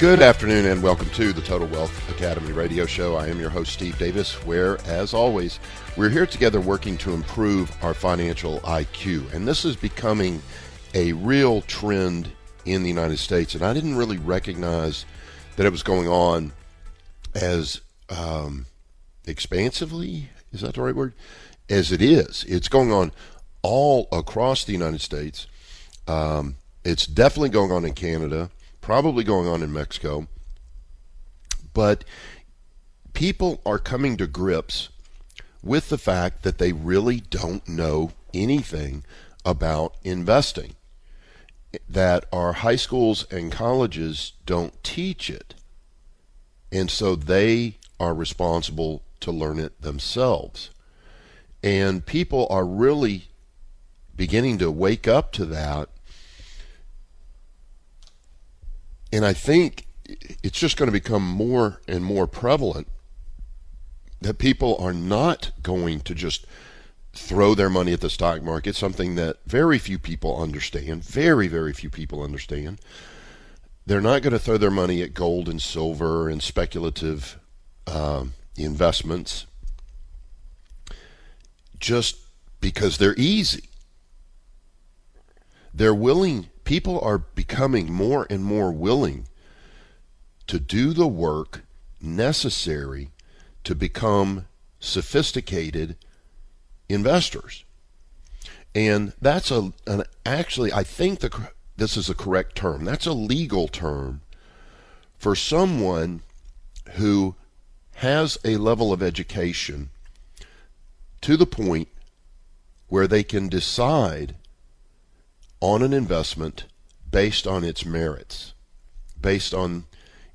Good afternoon and welcome to the Total Wealth Academy radio show. I am your host, Steve Davis, where, as always, we're here together working to improve our financial IQ. And this is becoming a real trend in the United States. And I didn't really recognize that it was going on as um, expansively, is that the right word? As it is. It's going on all across the United States. Um, it's definitely going on in Canada probably going on in Mexico. But people are coming to grips with the fact that they really don't know anything about investing, that our high schools and colleges don't teach it. And so they are responsible to learn it themselves. And people are really beginning to wake up to that And I think it's just going to become more and more prevalent that people are not going to just throw their money at the stock market, something that very few people understand. Very, very few people understand. They're not going to throw their money at gold and silver and speculative um, investments just because they're easy. They're willing people are becoming more and more willing to do the work necessary to become sophisticated investors. And that's a an actually I think the this is a correct term. That's a legal term for someone who has a level of education to the point where they can decide on an investment based on its merits, based on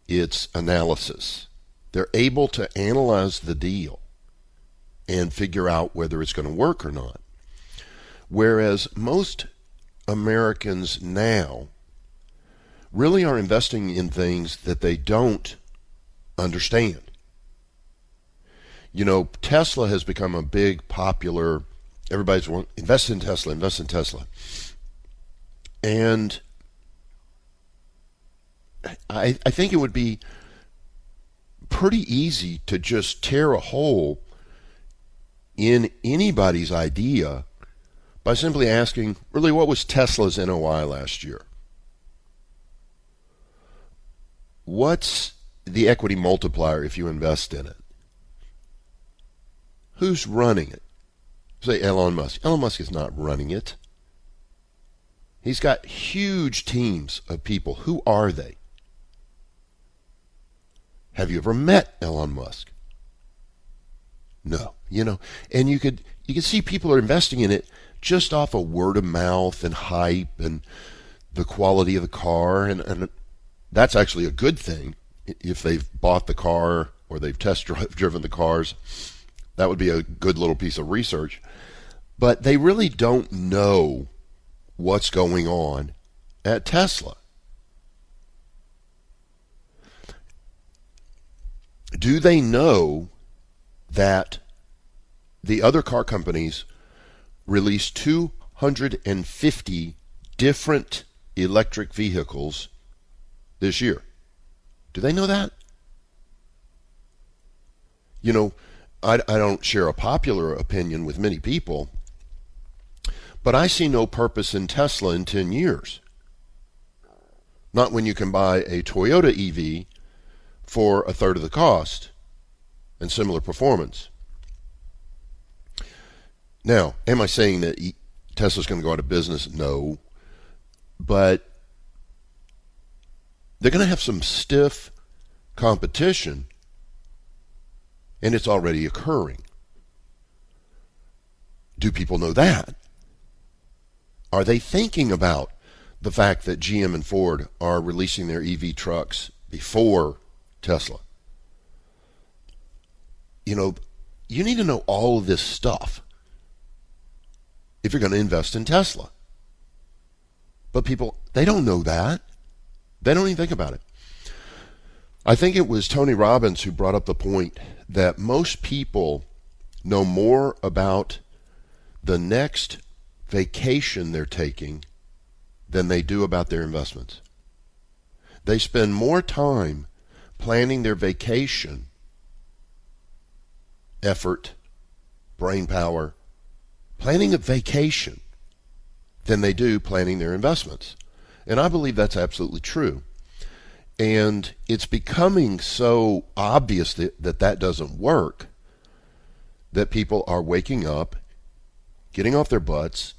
its analysis. They're able to analyze the deal and figure out whether it's going to work or not. Whereas most Americans now really are investing in things that they don't understand. You know, Tesla has become a big popular everybody's want invest in Tesla, invest in Tesla. And I, I think it would be pretty easy to just tear a hole in anybody's idea by simply asking, really, what was Tesla's NOI last year? What's the equity multiplier if you invest in it? Who's running it? Say Elon Musk. Elon Musk is not running it. He's got huge teams of people. Who are they? Have you ever met Elon Musk? No. You know, and you could you could see people are investing in it just off of word of mouth and hype and the quality of the car and, and that's actually a good thing if they've bought the car or they've test drive, driven the cars. That would be a good little piece of research. But they really don't know what's going on at Tesla. Do they know that the other car companies release 250 different electric vehicles this year? Do they know that? You know, I, I don't share a popular opinion with many people but I see no purpose in Tesla in 10 years. Not when you can buy a Toyota EV for a third of the cost and similar performance. Now, am I saying that Tesla's going to go out of business? No. But they're going to have some stiff competition, and it's already occurring. Do people know that? Are they thinking about the fact that GM and Ford are releasing their EV trucks before Tesla? you know, you need to know all of this stuff if you're going to invest in Tesla. But people, they don't know that. They don't even think about it. I think it was Tony Robbins who brought up the point that most people know more about the next vacation they're taking than they do about their investments. They spend more time planning their vacation, effort, brain power, planning a vacation than they do planning their investments. And I believe that's absolutely true. And it's becoming so obvious that that, that doesn't work that people are waking up, getting off their butts,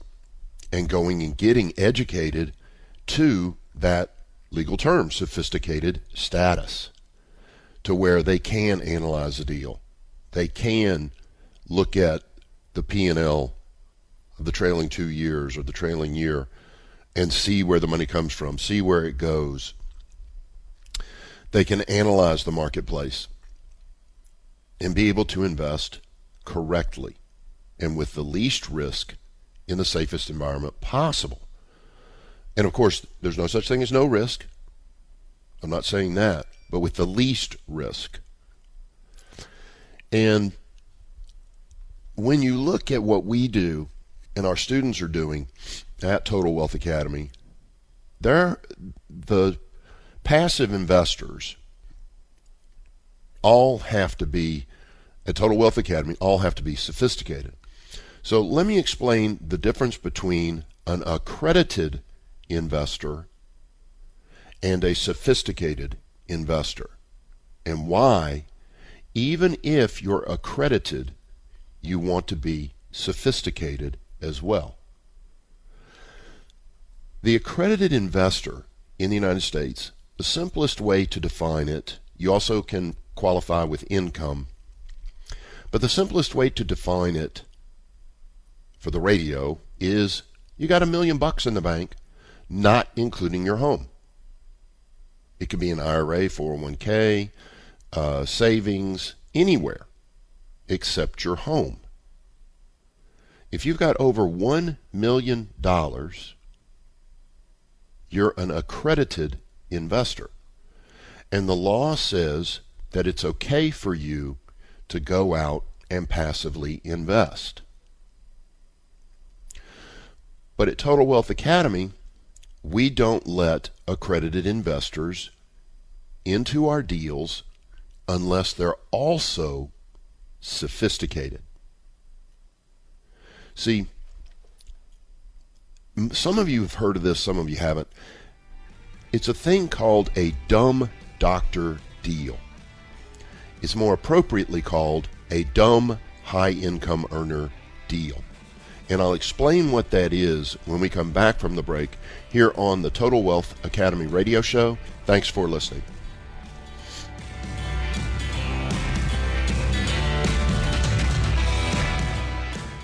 and going and getting educated to that legal term, sophisticated status, to where they can analyze a deal. They can look at the P&L of the trailing two years or the trailing year and see where the money comes from, see where it goes. They can analyze the marketplace and be able to invest correctly and with the least risk in the safest environment possible. And of course, there's no such thing as no risk. I'm not saying that, but with the least risk. And when you look at what we do and our students are doing at Total Wealth Academy, they're the passive investors all have to be at Total Wealth Academy all have to be sophisticated. So let me explain the difference between an accredited investor and a sophisticated investor and why even if you're accredited you want to be sophisticated as well. The accredited investor in the United States, the simplest way to define it, you also can qualify with income, but the simplest way to define it for the radio is you got a million bucks in the bank, not including your home. It could be an IRA, 401k, uh, savings, anywhere except your home. If you've got over $1 million, you're an accredited investor. And the law says that it's okay for you to go out and passively invest. But at Total Wealth Academy, we don't let accredited investors into our deals unless they're also sophisticated. See, some of you have heard of this, some of you haven't. It's a thing called a dumb doctor deal. It's more appropriately called a dumb high income earner deal. And I'll explain what that is when we come back from the break here on the Total Wealth Academy radio show. Thanks for listening.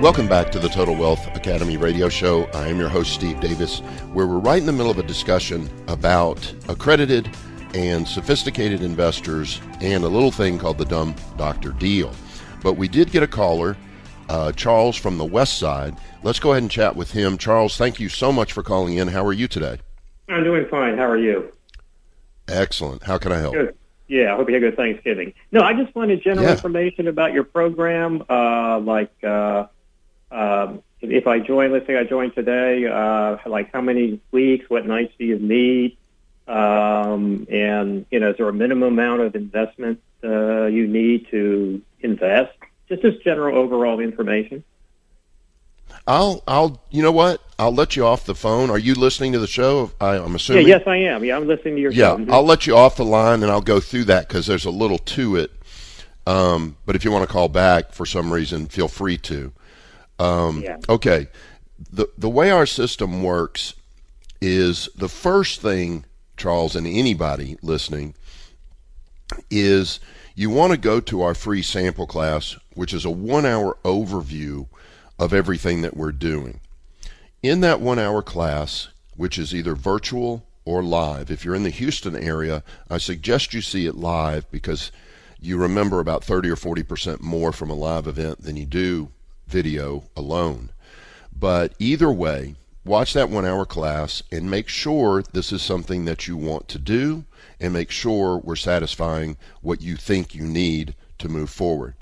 Welcome back to the Total Wealth Academy radio show. I am your host, Steve Davis, where we're right in the middle of a discussion about accredited and sophisticated investors and a little thing called the dumb doctor deal. But we did get a caller, uh, Charles from the West Side. Let's go ahead and chat with him. Charles, thank you so much for calling in. How are you today? I'm doing fine. How are you? Excellent. How can I help? Good. Yeah, I hope you had a good Thanksgiving. No, I just wanted general Yeah. information about your program, uh, like uh, um, if I join, let's say I join today, uh, like how many weeks, what nights do you meet, um, and you know, is there a minimum amount of investment uh, you need to invest? Just this general overall information. I'll I'll you know what? I'll let you off the phone. Are you listening to the show? I, am assuming. Yeah, yes, I am. Yeah, I'm listening to your yeah, show. Yeah, I'll let you off the line and I'll go through that because there's a little to it. Um, but if you want to call back for some reason, feel free to. Um, yeah. Okay. The the way our system works is the first thing, Charles, and anybody listening, is you want to go to our free sample class, which is a one hour overview of everything that we're doing. In that one hour class, which is either virtual or live, if you're in the Houston area, I suggest you see it live because you remember about 30 or 40% more from a live event than you do video alone. But either way, watch that one hour class and make sure this is something that you want to do and make sure we're satisfying what you think you need to move forward.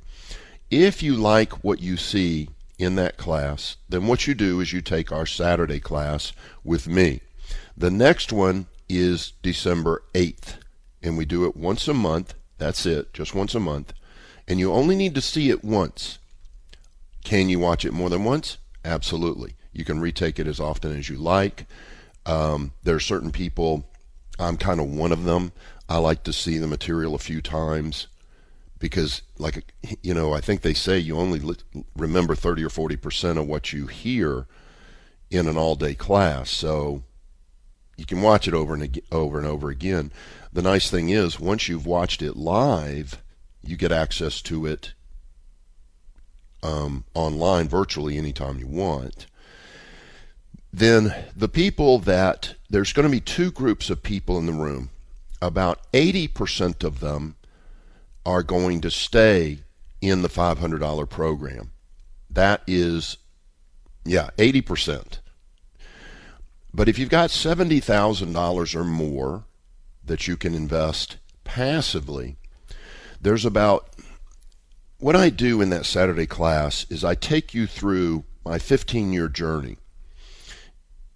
If you like what you see in that class, then what you do is you take our Saturday class with me. The next one is December 8th, and we do it once a month. That's it, just once a month. And you only need to see it once. Can you watch it more than once? Absolutely. You can retake it as often as you like. Um, there are certain people, I'm kind of one of them. I like to see the material a few times because, like, you know, I think they say you only remember 30 or 40 percent of what you hear in an all day class. So you can watch it over and over and over again. The nice thing is, once you've watched it live, you get access to it um, online virtually anytime you want. Then the people that there's going to be two groups of people in the room. About 80% of them are going to stay in the $500 program. That is, yeah, 80%. But if you've got $70,000 or more that you can invest passively, there's about what I do in that Saturday class is I take you through my 15 year journey.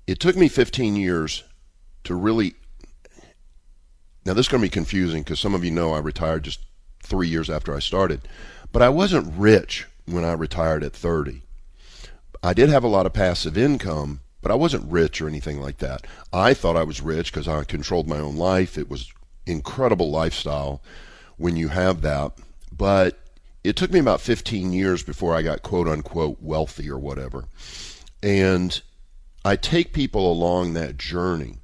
It took me 15 years to really. Now, this is going to be confusing because some of you know I retired just three years after I started. But I wasn't rich when I retired at 30. I did have a lot of passive income, but I wasn't rich or anything like that. I thought I was rich because I controlled my own life. It was incredible lifestyle when you have that. But it took me about 15 years before I got quote unquote wealthy or whatever. And I take people along that journey.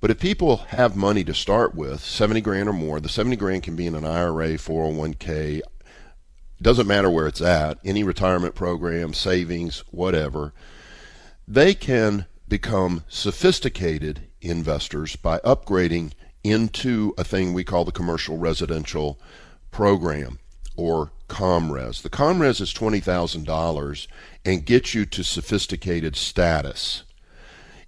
But if people have money to start with, 70 grand or more, the 70 grand can be in an IRA, 401k, doesn't matter where it's at, any retirement program, savings, whatever. They can become sophisticated investors by upgrading into a thing we call the commercial residential program or ComRes. The ComRes is $20,000 and gets you to sophisticated status.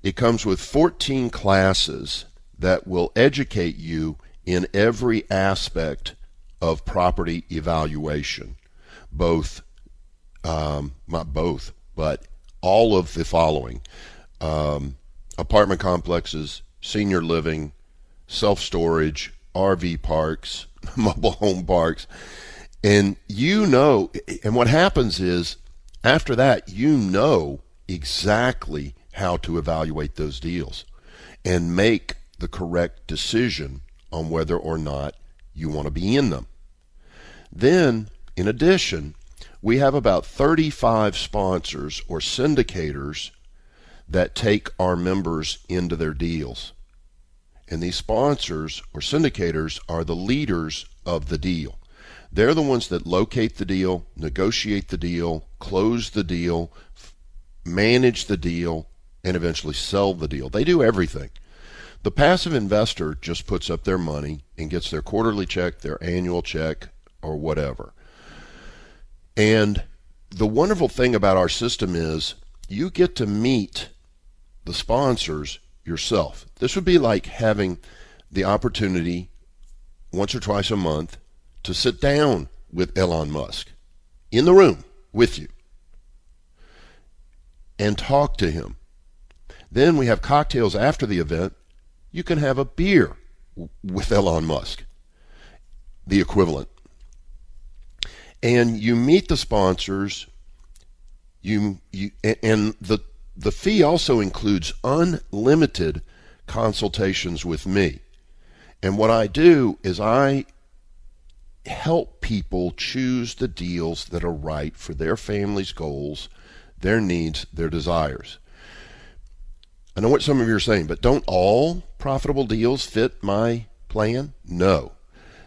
It comes with 14 classes that will educate you in every aspect of property evaluation, both, um, not both, but all of the following um, apartment complexes, senior living, self storage, RV parks, mobile home parks. And you know, and what happens is after that, you know exactly how to evaluate those deals and make the correct decision on whether or not you want to be in them. Then, in addition, we have about 35 sponsors or syndicators that take our members into their deals. And these sponsors or syndicators are the leaders of the deal. They're the ones that locate the deal, negotiate the deal, close the deal, manage the deal, and eventually sell the deal. They do everything. The passive investor just puts up their money and gets their quarterly check, their annual check, or whatever. And the wonderful thing about our system is you get to meet the sponsors yourself. This would be like having the opportunity once or twice a month to sit down with Elon Musk in the room with you and talk to him then we have cocktails after the event. You can have a beer with Elon Musk, the equivalent. And you meet the sponsors You you and the the fee also includes unlimited consultations with me. And what I do is I help people choose the deals that are right for their family's goals, their needs, their desires. I know what some of you are saying, but don't all profitable deals fit my plan? No.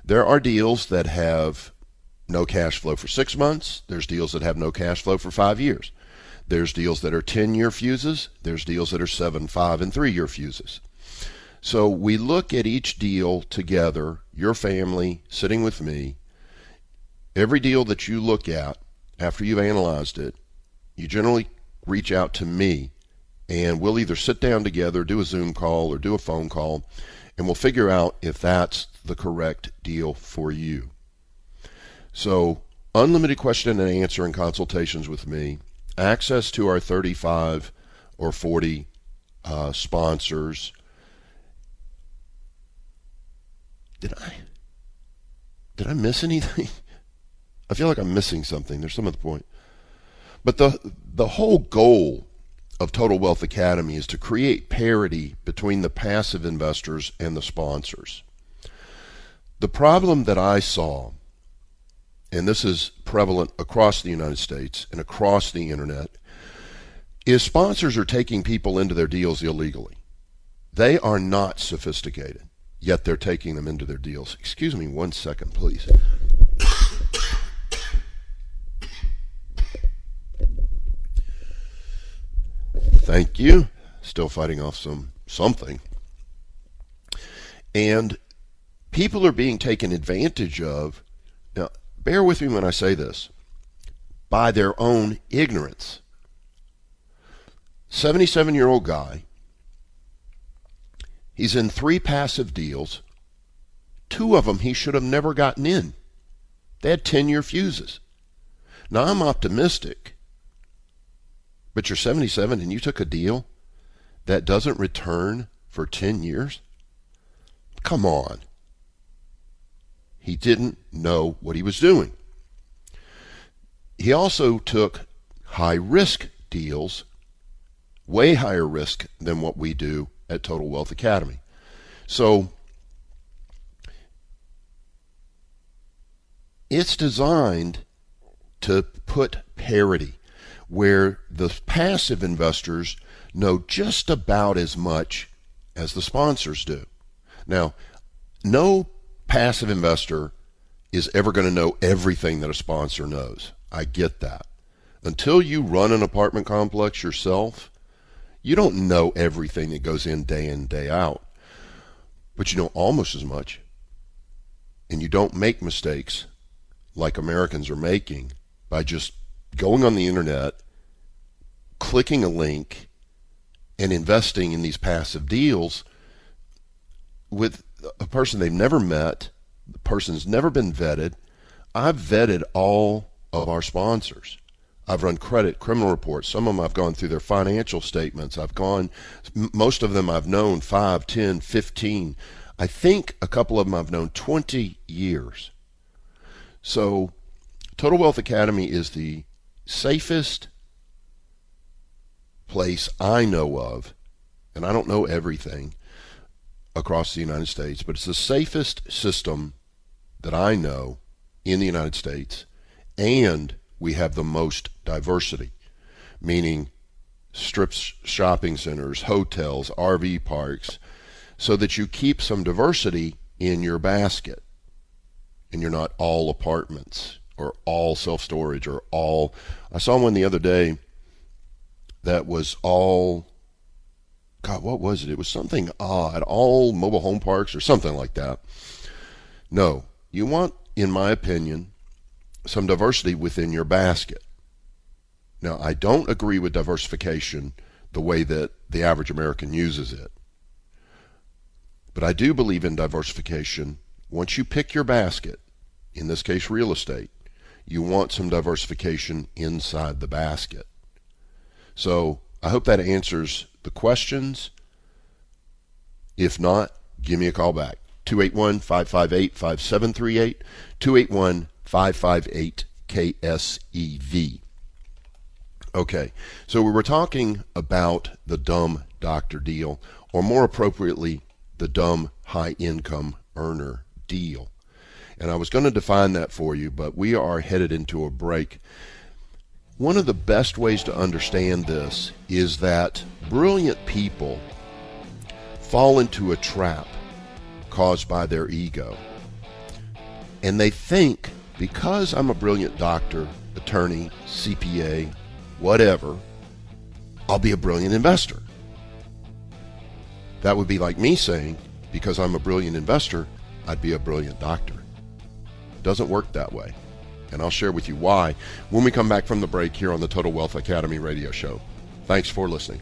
There are deals that have no cash flow for six months. There's deals that have no cash flow for five years. There's deals that are 10 year fuses. There's deals that are seven, five, and three year fuses. So we look at each deal together, your family sitting with me. Every deal that you look at after you've analyzed it, you generally reach out to me and we'll either sit down together, do a Zoom call, or do a phone call, and we'll figure out if that's the correct deal for you. So, unlimited question and answer and consultations with me, access to our 35 or 40 uh, sponsors. Did I did I miss anything? I feel like I'm missing something. There's some other point. But the the whole goal of Total Wealth Academy is to create parity between the passive investors and the sponsors. The problem that I saw, and this is prevalent across the United States and across the internet, is sponsors are taking people into their deals illegally. They are not sophisticated, yet they're taking them into their deals. Excuse me one second, please. Thank you. Still fighting off some something. And people are being taken advantage of. Now, bear with me when I say this by their own ignorance. 77 year old guy. He's in three passive deals. Two of them he should have never gotten in. They had 10 year fuses. Now, I'm optimistic but you're 77 and you took a deal that doesn't return for 10 years? Come on. He didn't know what he was doing. He also took high risk deals, way higher risk than what we do at Total Wealth Academy. So it's designed to put parity where the passive investors know just about as much as the sponsors do. Now, no passive investor is ever going to know everything that a sponsor knows. I get that. Until you run an apartment complex yourself, you don't know everything that goes in day in, day out. But you know almost as much. And you don't make mistakes like Americans are making by just going on the internet clicking a link and investing in these passive deals with a person they've never met, the person's never been vetted. I've vetted all of our sponsors. I've run credit, criminal reports. Some of them I've gone through their financial statements. I've gone, most of them I've known 5, 10, 15. I think a couple of them I've known 20 years. So, Total Wealth Academy is the safest place I know of, and I don't know everything across the United States, but it's the safest system that I know in the United States, and we have the most diversity, meaning strips, shopping centers, hotels, RV parks, so that you keep some diversity in your basket and you're not all apartments or all self storage or all. I saw one the other day that was all God, what was it? It was something odd, all mobile home parks or something like that. No, you want, in my opinion, some diversity within your basket. Now, I don't agree with diversification the way that the average American uses it. But I do believe in diversification. Once you pick your basket, in this case real estate, you want some diversification inside the basket. So I hope that answers the questions. If not, give me a call back. 281 558 5738, 281 558 KSEV. Okay, so we were talking about the dumb doctor deal, or more appropriately, the dumb high income earner deal. And I was going to define that for you, but we are headed into a break. One of the best ways to understand this is that brilliant people fall into a trap caused by their ego. And they think because I'm a brilliant doctor, attorney, CPA, whatever, I'll be a brilliant investor. That would be like me saying, because I'm a brilliant investor, I'd be a brilliant doctor. Doesn't work that way. And I'll share with you why when we come back from the break here on the Total Wealth Academy radio show. Thanks for listening.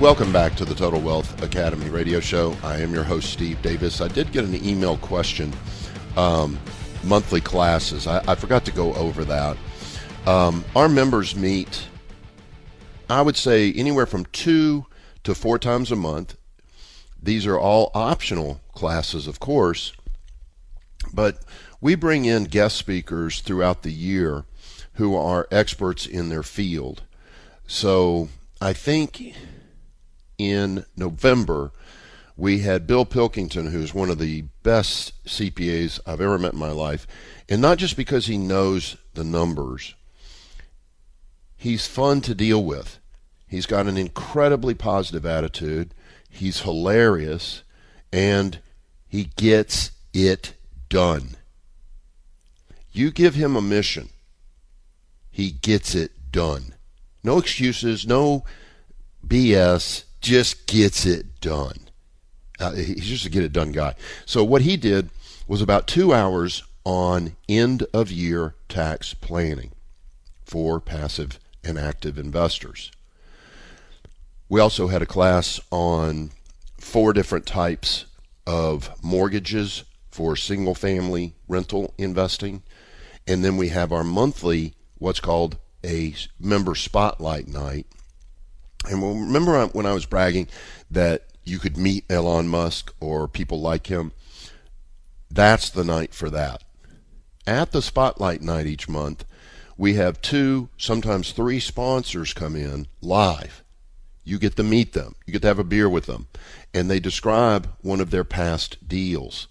Welcome back to the Total Wealth Academy radio show. I am your host, Steve Davis. I did get an email question, um, monthly classes. I, I, forgot to go over that. Um, our members meet, I would say, anywhere from two to four times a month. These are all optional classes, of course, but we bring in guest speakers throughout the year who are experts in their field. So I think in November, we had Bill Pilkington, who's one of the best CPAs I've ever met in my life. And not just because he knows the numbers, he's fun to deal with. He's got an incredibly positive attitude. He's hilarious. And he gets it done. You give him a mission, he gets it done. No excuses, no BS just gets it done. Uh, he's just a get it done guy. So what he did was about two hours on end of year tax planning for passive and active investors. We also had a class on four different types of mortgages for single family rental investing. And then we have our monthly, what's called a member spotlight night and remember when I was bragging that you could meet Elon Musk or people like him? That's the night for that. At the spotlight night each month, we have two, sometimes three sponsors come in live. You get to meet them, you get to have a beer with them, and they describe one of their past deals,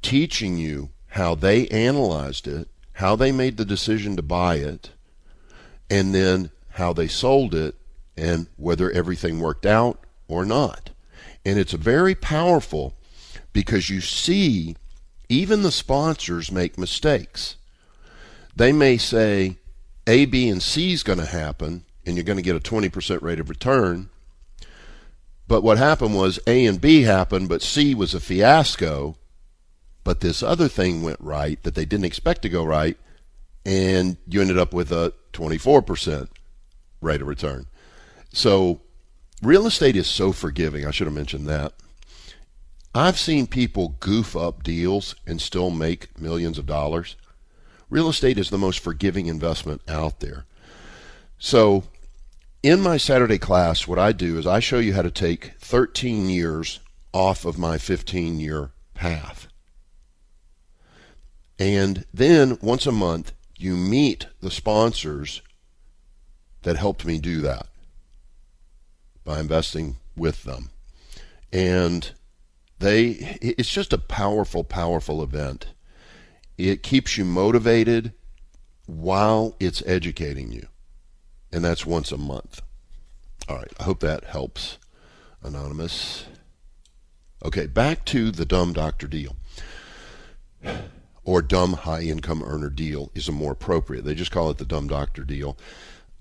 teaching you how they analyzed it, how they made the decision to buy it, and then how they sold it and whether everything worked out or not. And it's very powerful because you see even the sponsors make mistakes. They may say A, B, and C is going to happen, and you're going to get a 20% rate of return. But what happened was A and B happened, but C was a fiasco. But this other thing went right that they didn't expect to go right, and you ended up with a 24% rate of return. So real estate is so forgiving. I should have mentioned that. I've seen people goof up deals and still make millions of dollars. Real estate is the most forgiving investment out there. So, in my Saturday class, what I do is I show you how to take 13 years off of my 15 year path. And then once a month, you meet the sponsors that helped me do that by investing with them. And they it's just a powerful powerful event. It keeps you motivated while it's educating you. And that's once a month. All right, I hope that helps anonymous. Okay, back to the dumb doctor deal. Or dumb high income earner deal is a more appropriate. They just call it the dumb doctor deal.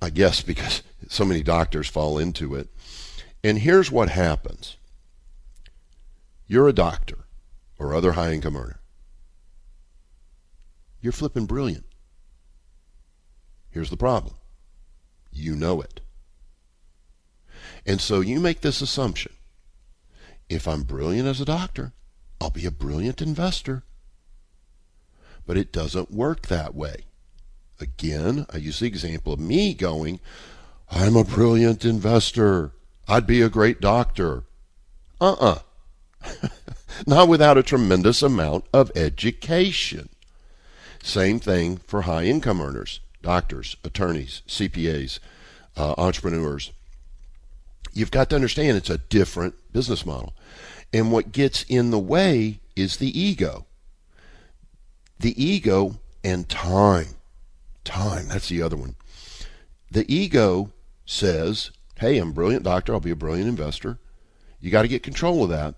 I guess because so many doctors fall into it. And here's what happens you're a doctor or other high income earner. You're flipping brilliant. Here's the problem you know it. And so you make this assumption if I'm brilliant as a doctor, I'll be a brilliant investor. But it doesn't work that way. Again, I use the example of me going, I'm a brilliant investor. I'd be a great doctor. Uh uh-uh. uh Not without a tremendous amount of education. Same thing for high income earners, doctors, attorneys, CPAs, uh, entrepreneurs. You've got to understand it's a different business model. And what gets in the way is the ego. The ego and time. Time, that's the other one. The ego says, hey, I'm a brilliant doctor, I'll be a brilliant investor. You got to get control of that.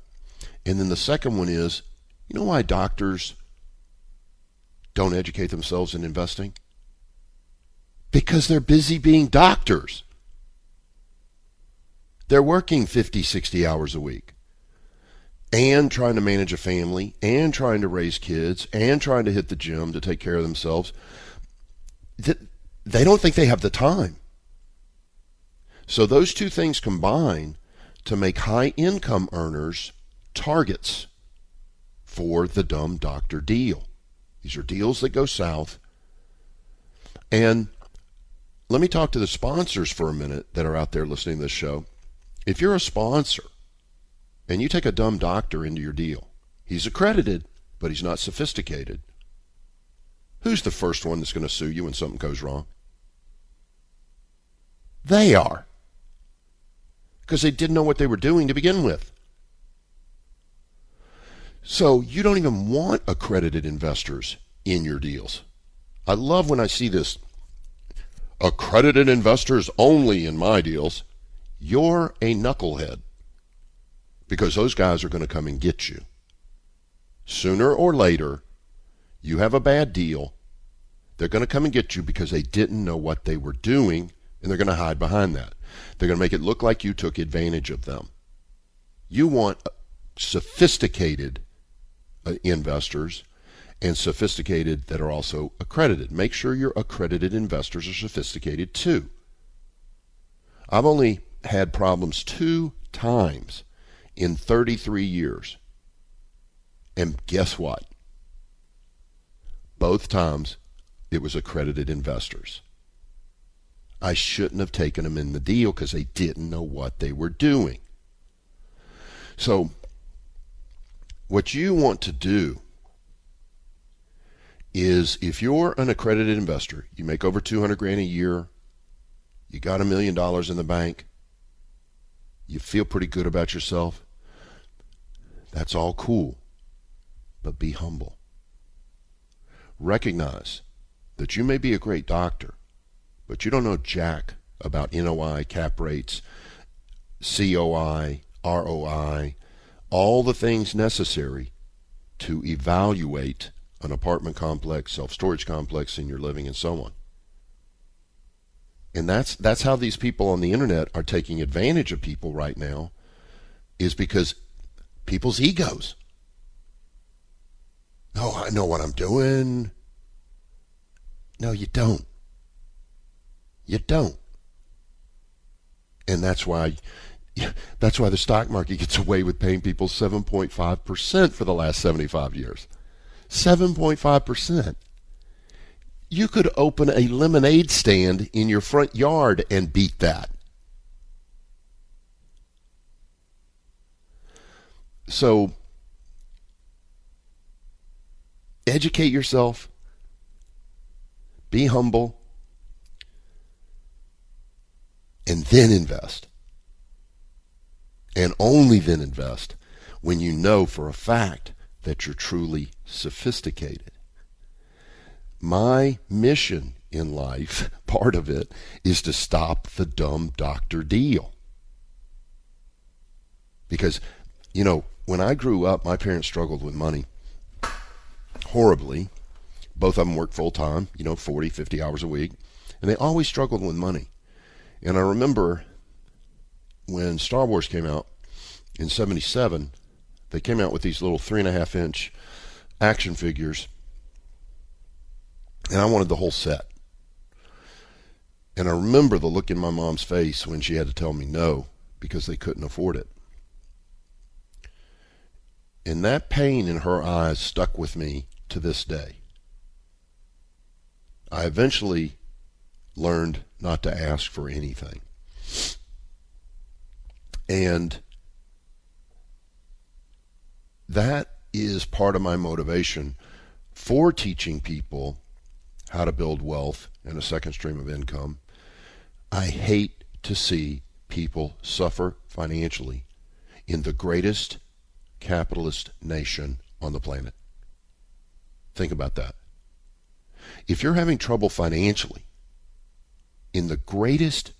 And then the second one is, you know why doctors don't educate themselves in investing? Because they're busy being doctors. They're working 50, 60 hours a week and trying to manage a family and trying to raise kids and trying to hit the gym to take care of themselves. They don't think they have the time. So those two things combine to make high income earners targets for the dumb doctor deal. These are deals that go south. And let me talk to the sponsors for a minute that are out there listening to this show. If you're a sponsor and you take a dumb doctor into your deal, he's accredited, but he's not sophisticated. Who's the first one that's going to sue you when something goes wrong? They are. Because they didn't know what they were doing to begin with. So you don't even want accredited investors in your deals. I love when I see this accredited investors only in my deals. You're a knucklehead because those guys are going to come and get you. Sooner or later, you have a bad deal. They're going to come and get you because they didn't know what they were doing, and they're going to hide behind that. They're going to make it look like you took advantage of them. You want sophisticated uh, investors and sophisticated that are also accredited. Make sure your accredited investors are sophisticated too. I've only had problems two times in 33 years. And guess what? Both times it was accredited investors. I shouldn't have taken them in the deal because they didn't know what they were doing. So, what you want to do is if you're an accredited investor, you make over 200 grand a year, you got a million dollars in the bank, you feel pretty good about yourself, that's all cool. But be humble. Recognize that you may be a great doctor, but you don't know jack about NOI, cap rates, COI, ROI, all the things necessary to evaluate an apartment complex, self-storage complex, senior living, and so on. And that's that's how these people on the internet are taking advantage of people right now, is because people's egos. Oh, I know what I'm doing. No, you don't. You don't. And that's why that's why the stock market gets away with paying people 7.5% for the last 75 years. 7.5%. You could open a lemonade stand in your front yard and beat that. So educate yourself, be humble, and then invest. And only then invest when you know for a fact that you're truly sophisticated. My mission in life, part of it, is to stop the dumb doctor deal. Because, you know, when I grew up, my parents struggled with money horribly. Both of them worked full time, you know, 40, 50 hours a week. and they always struggled with money. And I remember when Star Wars came out in '77, they came out with these little three and a half inch action figures, and I wanted the whole set. And I remember the look in my mom's face when she had to tell me no because they couldn't afford it. And that pain in her eyes stuck with me to this day. I eventually learned not to ask for anything. And that is part of my motivation for teaching people how to build wealth and a second stream of income. I hate to see people suffer financially in the greatest capitalist nation on the planet. Think about that. If you're having trouble financially in the greatest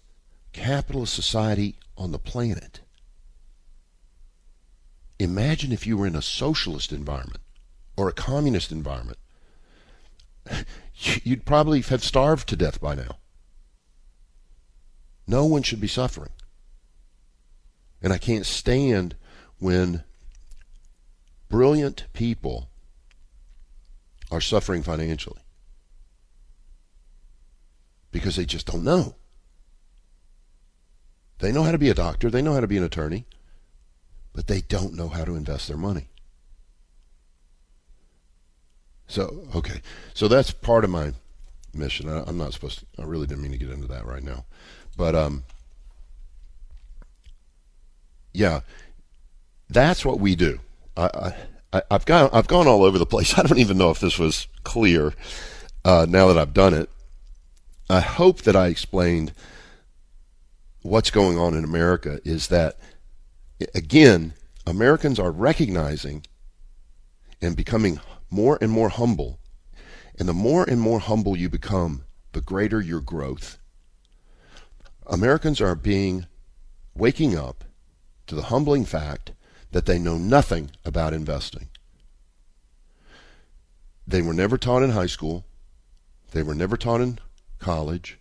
capitalist society on the planet, imagine if you were in a socialist environment or a communist environment. You'd probably have starved to death by now. No one should be suffering. And I can't stand when brilliant people are suffering financially because they just don't know. They know how to be a doctor, they know how to be an attorney, but they don't know how to invest their money. So, okay. So that's part of my mission. I, am not supposed to, I really didn't mean to get into that right now. But, um, yeah, that's what we do. I, I, I've gone, I've gone all over the place. I don't even know if this was clear uh, now that I've done it. I hope that I explained what's going on in America is that, again, Americans are recognizing and becoming more and more humble. And the more and more humble you become, the greater your growth. Americans are being waking up to the humbling fact that they know nothing about investing. They were never taught in high school. They were never taught in college.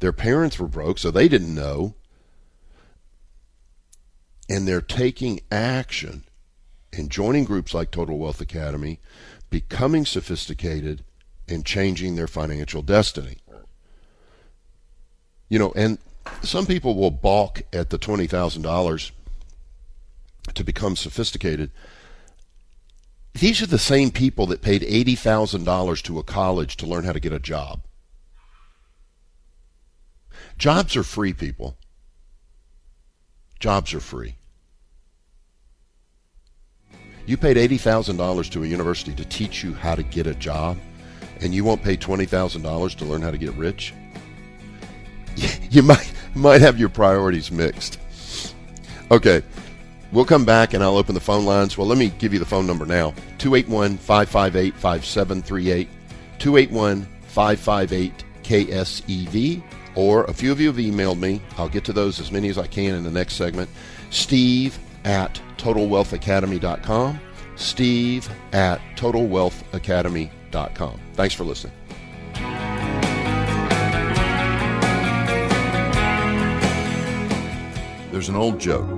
Their parents were broke, so they didn't know. And they're taking action and joining groups like Total Wealth Academy, becoming sophisticated, and changing their financial destiny. You know, and some people will balk at the $20,000 to become sophisticated. These are the same people that paid $80,000 to a college to learn how to get a job. Jobs are free, people. Jobs are free. You paid $80,000 to a university to teach you how to get a job, and you won't pay $20,000 to learn how to get rich? You might, might have your priorities mixed. Okay, we'll come back and I'll open the phone lines. Well, let me give you the phone number now 281 558 5738. 281 558 KSEV or a few of you have emailed me. I'll get to those as many as I can in the next segment. Steve at TotalWealthAcademy.com. Steve at TotalWealthAcademy.com. Thanks for listening. There's an old joke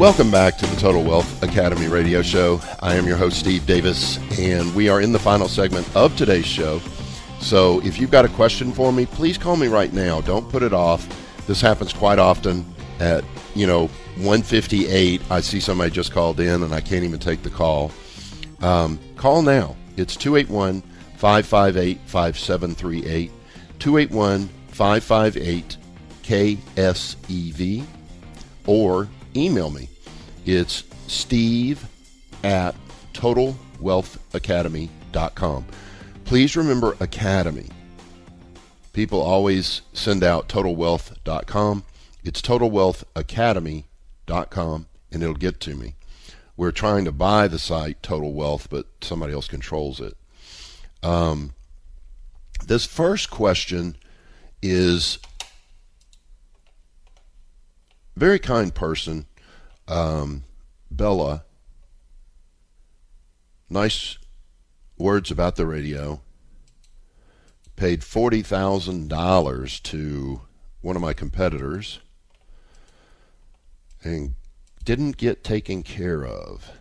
Welcome back to the Total Wealth Academy radio show. I am your host, Steve Davis, and we are in the final segment of today's show. So if you've got a question for me, please call me right now. Don't put it off. This happens quite often at, you know, 158. I see somebody just called in and I can't even take the call. Um, call now. It's 281 558 5738. 281 558 KSEV. Or email me. It's steve at totalwealthacademy.com. Please remember Academy. People always send out totalwealth.com. It's totalwealthacademy.com and it'll get to me. We're trying to buy the site Total Wealth, but somebody else controls it. Um, this first question is very kind person, um, Bella. Nice words about the radio. Paid forty thousand dollars to one of my competitors and didn't get taken care of.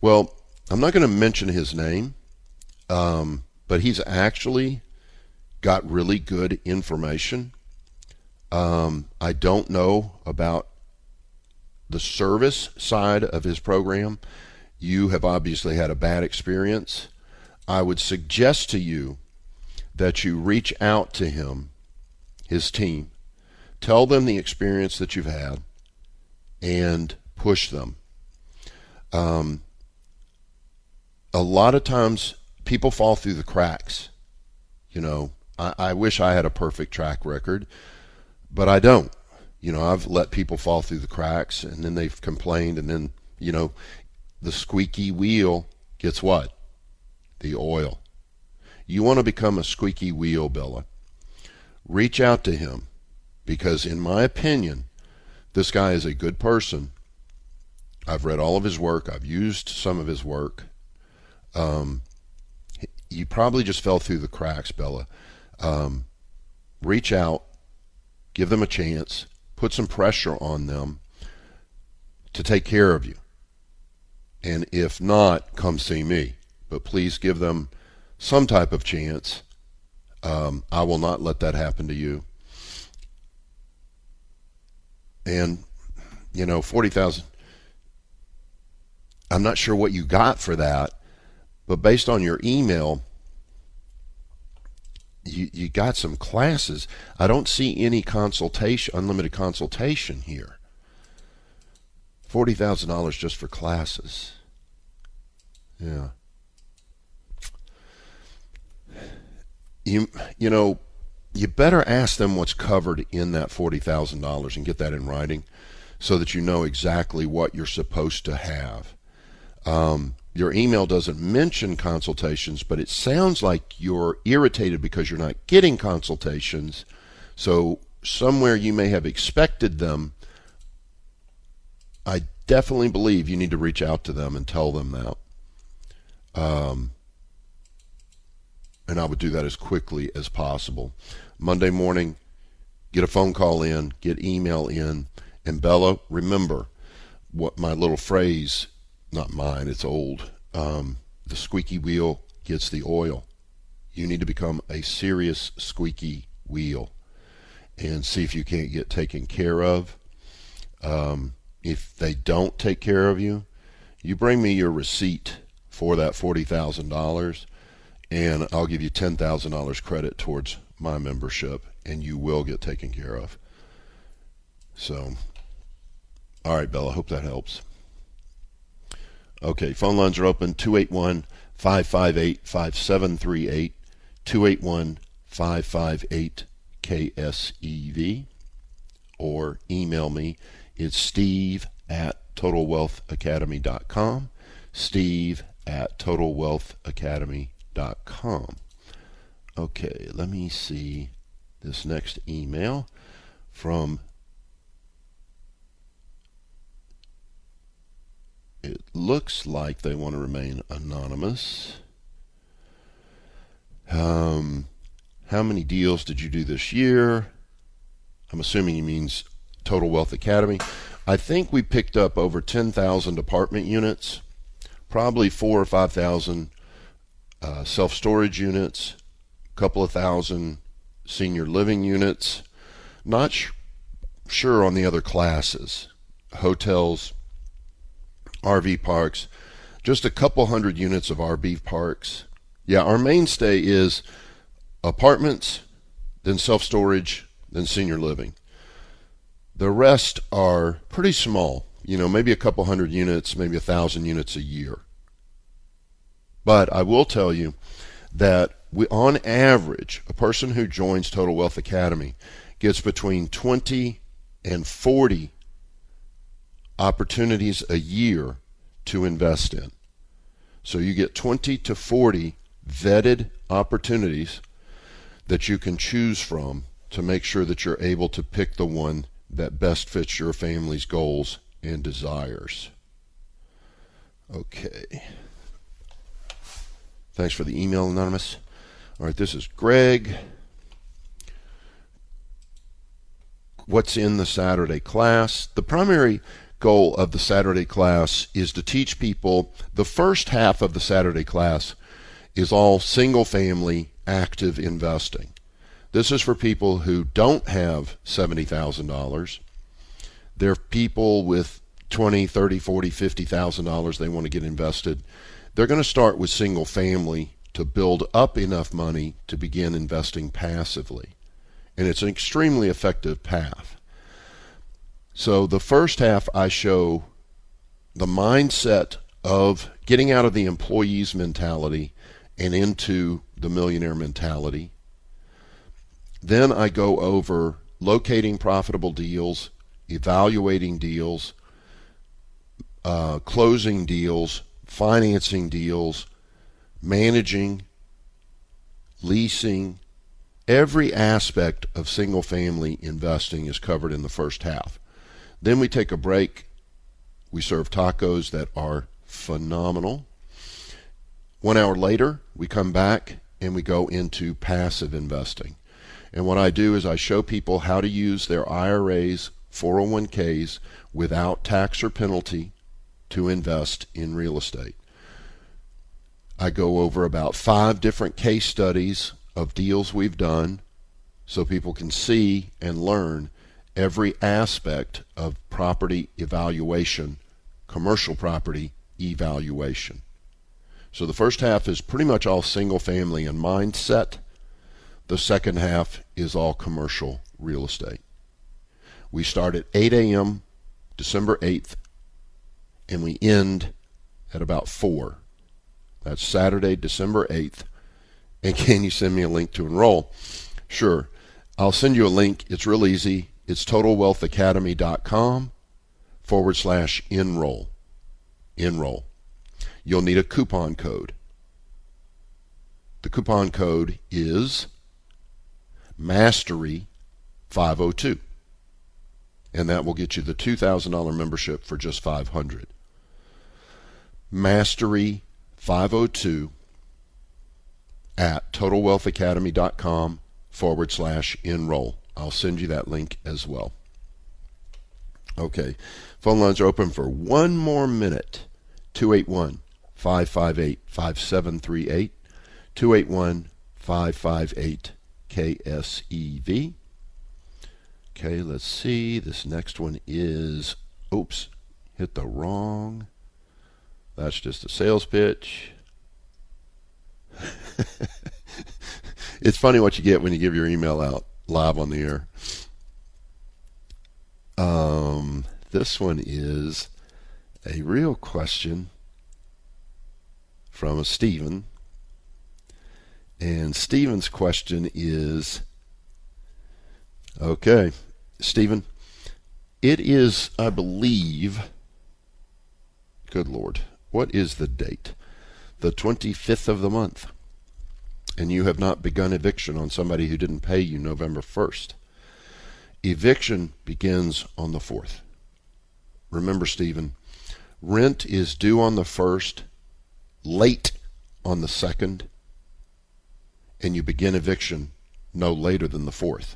Well, I'm not going to mention his name, um, but he's actually got really good information. Um, I don't know about the service side of his program. You have obviously had a bad experience. I would suggest to you that you reach out to him, his team, tell them the experience that you've had, and push them. Um, a lot of times people fall through the cracks. You know, I, I wish I had a perfect track record, but I don't. You know, I've let people fall through the cracks and then they've complained and then, you know, the squeaky wheel gets what? The oil. You want to become a squeaky wheel, Bella. Reach out to him because, in my opinion, this guy is a good person. I've read all of his work, I've used some of his work. Um, you probably just fell through the cracks, Bella. Um, reach out, give them a chance, put some pressure on them to take care of you. And if not, come see me. But please give them some type of chance. Um, I will not let that happen to you. And, you know, 40,000. I'm not sure what you got for that, but based on your email, you, you got some classes. I don't see any consultation, unlimited consultation here. $40,000 just for classes. Yeah. You, you know, you better ask them what's covered in that $40,000 and get that in writing so that you know exactly what you're supposed to have. Um, your email doesn't mention consultations, but it sounds like you're irritated because you're not getting consultations. So somewhere you may have expected them. I definitely believe you need to reach out to them and tell them that. Um, and I would do that as quickly as possible. Monday morning, get a phone call in, get email in, and Bella, remember what my little phrase not mine, it's old. Um, the squeaky wheel gets the oil. You need to become a serious squeaky wheel and see if you can't get taken care of. Um, if they don't take care of you, you bring me your receipt for that $40,000 and I'll give you $10,000 credit towards my membership and you will get taken care of. So, all right, Bella, hope that helps. Okay, phone lines are open 281 558 5738, 281 558 KSEV, or email me. It's steve at totalwealthacademy.com. Steve at totalwealthacademy.com. Okay, let me see this next email from It looks like they want to remain anonymous. Um, how many deals did you do this year? I'm assuming he means Total Wealth Academy. I think we picked up over 10,000 apartment units, probably four or 5,000 uh, self storage units, a couple of thousand senior living units. Not sh- sure on the other classes. Hotels, RV parks, just a couple hundred units of RV parks. Yeah, our mainstay is apartments, then self storage, then senior living. The rest are pretty small, you know, maybe a couple hundred units, maybe a thousand units a year. But I will tell you that we, on average, a person who joins Total Wealth Academy gets between 20 and 40 opportunities a year to invest in. So you get 20 to 40 vetted opportunities that you can choose from to make sure that you're able to pick the one that best fits your family's goals and desires. Okay. Thanks for the email, Anonymous. All right, this is Greg. What's in the Saturday class? The primary goal of the Saturday class is to teach people the first half of the Saturday class is all single family active investing. This is for people who don't have $70,000. They're people with 20, 30, 40, 50,000 dollars they want to get invested. They're going to start with single family to build up enough money to begin investing passively. And it's an extremely effective path. So the first half I show the mindset of getting out of the employee's mentality and into the millionaire mentality then I go over locating profitable deals, evaluating deals, uh, closing deals, financing deals, managing, leasing. Every aspect of single family investing is covered in the first half. Then we take a break. We serve tacos that are phenomenal. One hour later, we come back and we go into passive investing. And what I do is I show people how to use their IRAs, 401ks without tax or penalty to invest in real estate. I go over about five different case studies of deals we've done so people can see and learn every aspect of property evaluation, commercial property evaluation. So the first half is pretty much all single family and mindset the second half is all commercial real estate. We start at 8 a.m. December 8th, and we end at about 4. That's Saturday, December 8th. And can you send me a link to enroll? Sure. I'll send you a link. It's real easy. It's totalwealthacademy.com forward slash enroll. Enroll. You'll need a coupon code. The coupon code is Mastery 502. And that will get you the $2,000 membership for just 500. Mastery 502 at totalwealthacademy.com forward slash enroll. I'll send you that link as well. Okay. Phone lines are open for one more minute. 281 558 5738. 281 558 KSEV. Okay, let's see. This next one is, oops, hit the wrong. That's just a sales pitch. it's funny what you get when you give your email out live on the air. Um, this one is a real question from a Stephen and Stephen's question is okay, Stephen, it is, I believe, good Lord, what is the date? The 25th of the month. And you have not begun eviction on somebody who didn't pay you November 1st. Eviction begins on the 4th. Remember, Stephen, rent is due on the 1st, late on the 2nd, and you begin eviction no later than the 4th.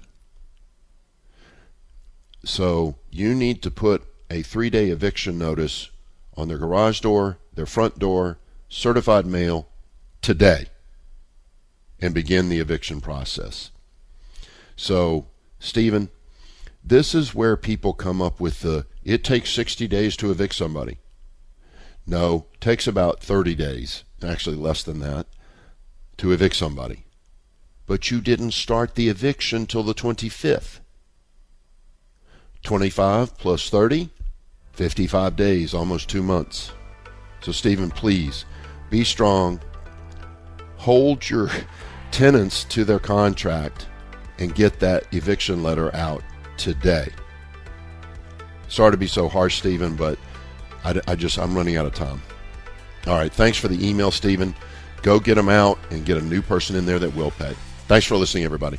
So you need to put a three day eviction notice on their garage door, their front door, certified mail today and begin the eviction process. So, Stephen, this is where people come up with the it takes 60 days to evict somebody. No, takes about 30 days, actually less than that, to evict somebody but you didn't start the eviction till the 25th. 25 plus 30, 55 days, almost two months. So, Stephen, please be strong. Hold your tenants to their contract and get that eviction letter out today. Sorry to be so harsh, Stephen, but I, I just I'm running out of time. All right, thanks for the email, Stephen. Go get them out and get a new person in there that will pay. Thanks for listening, everybody.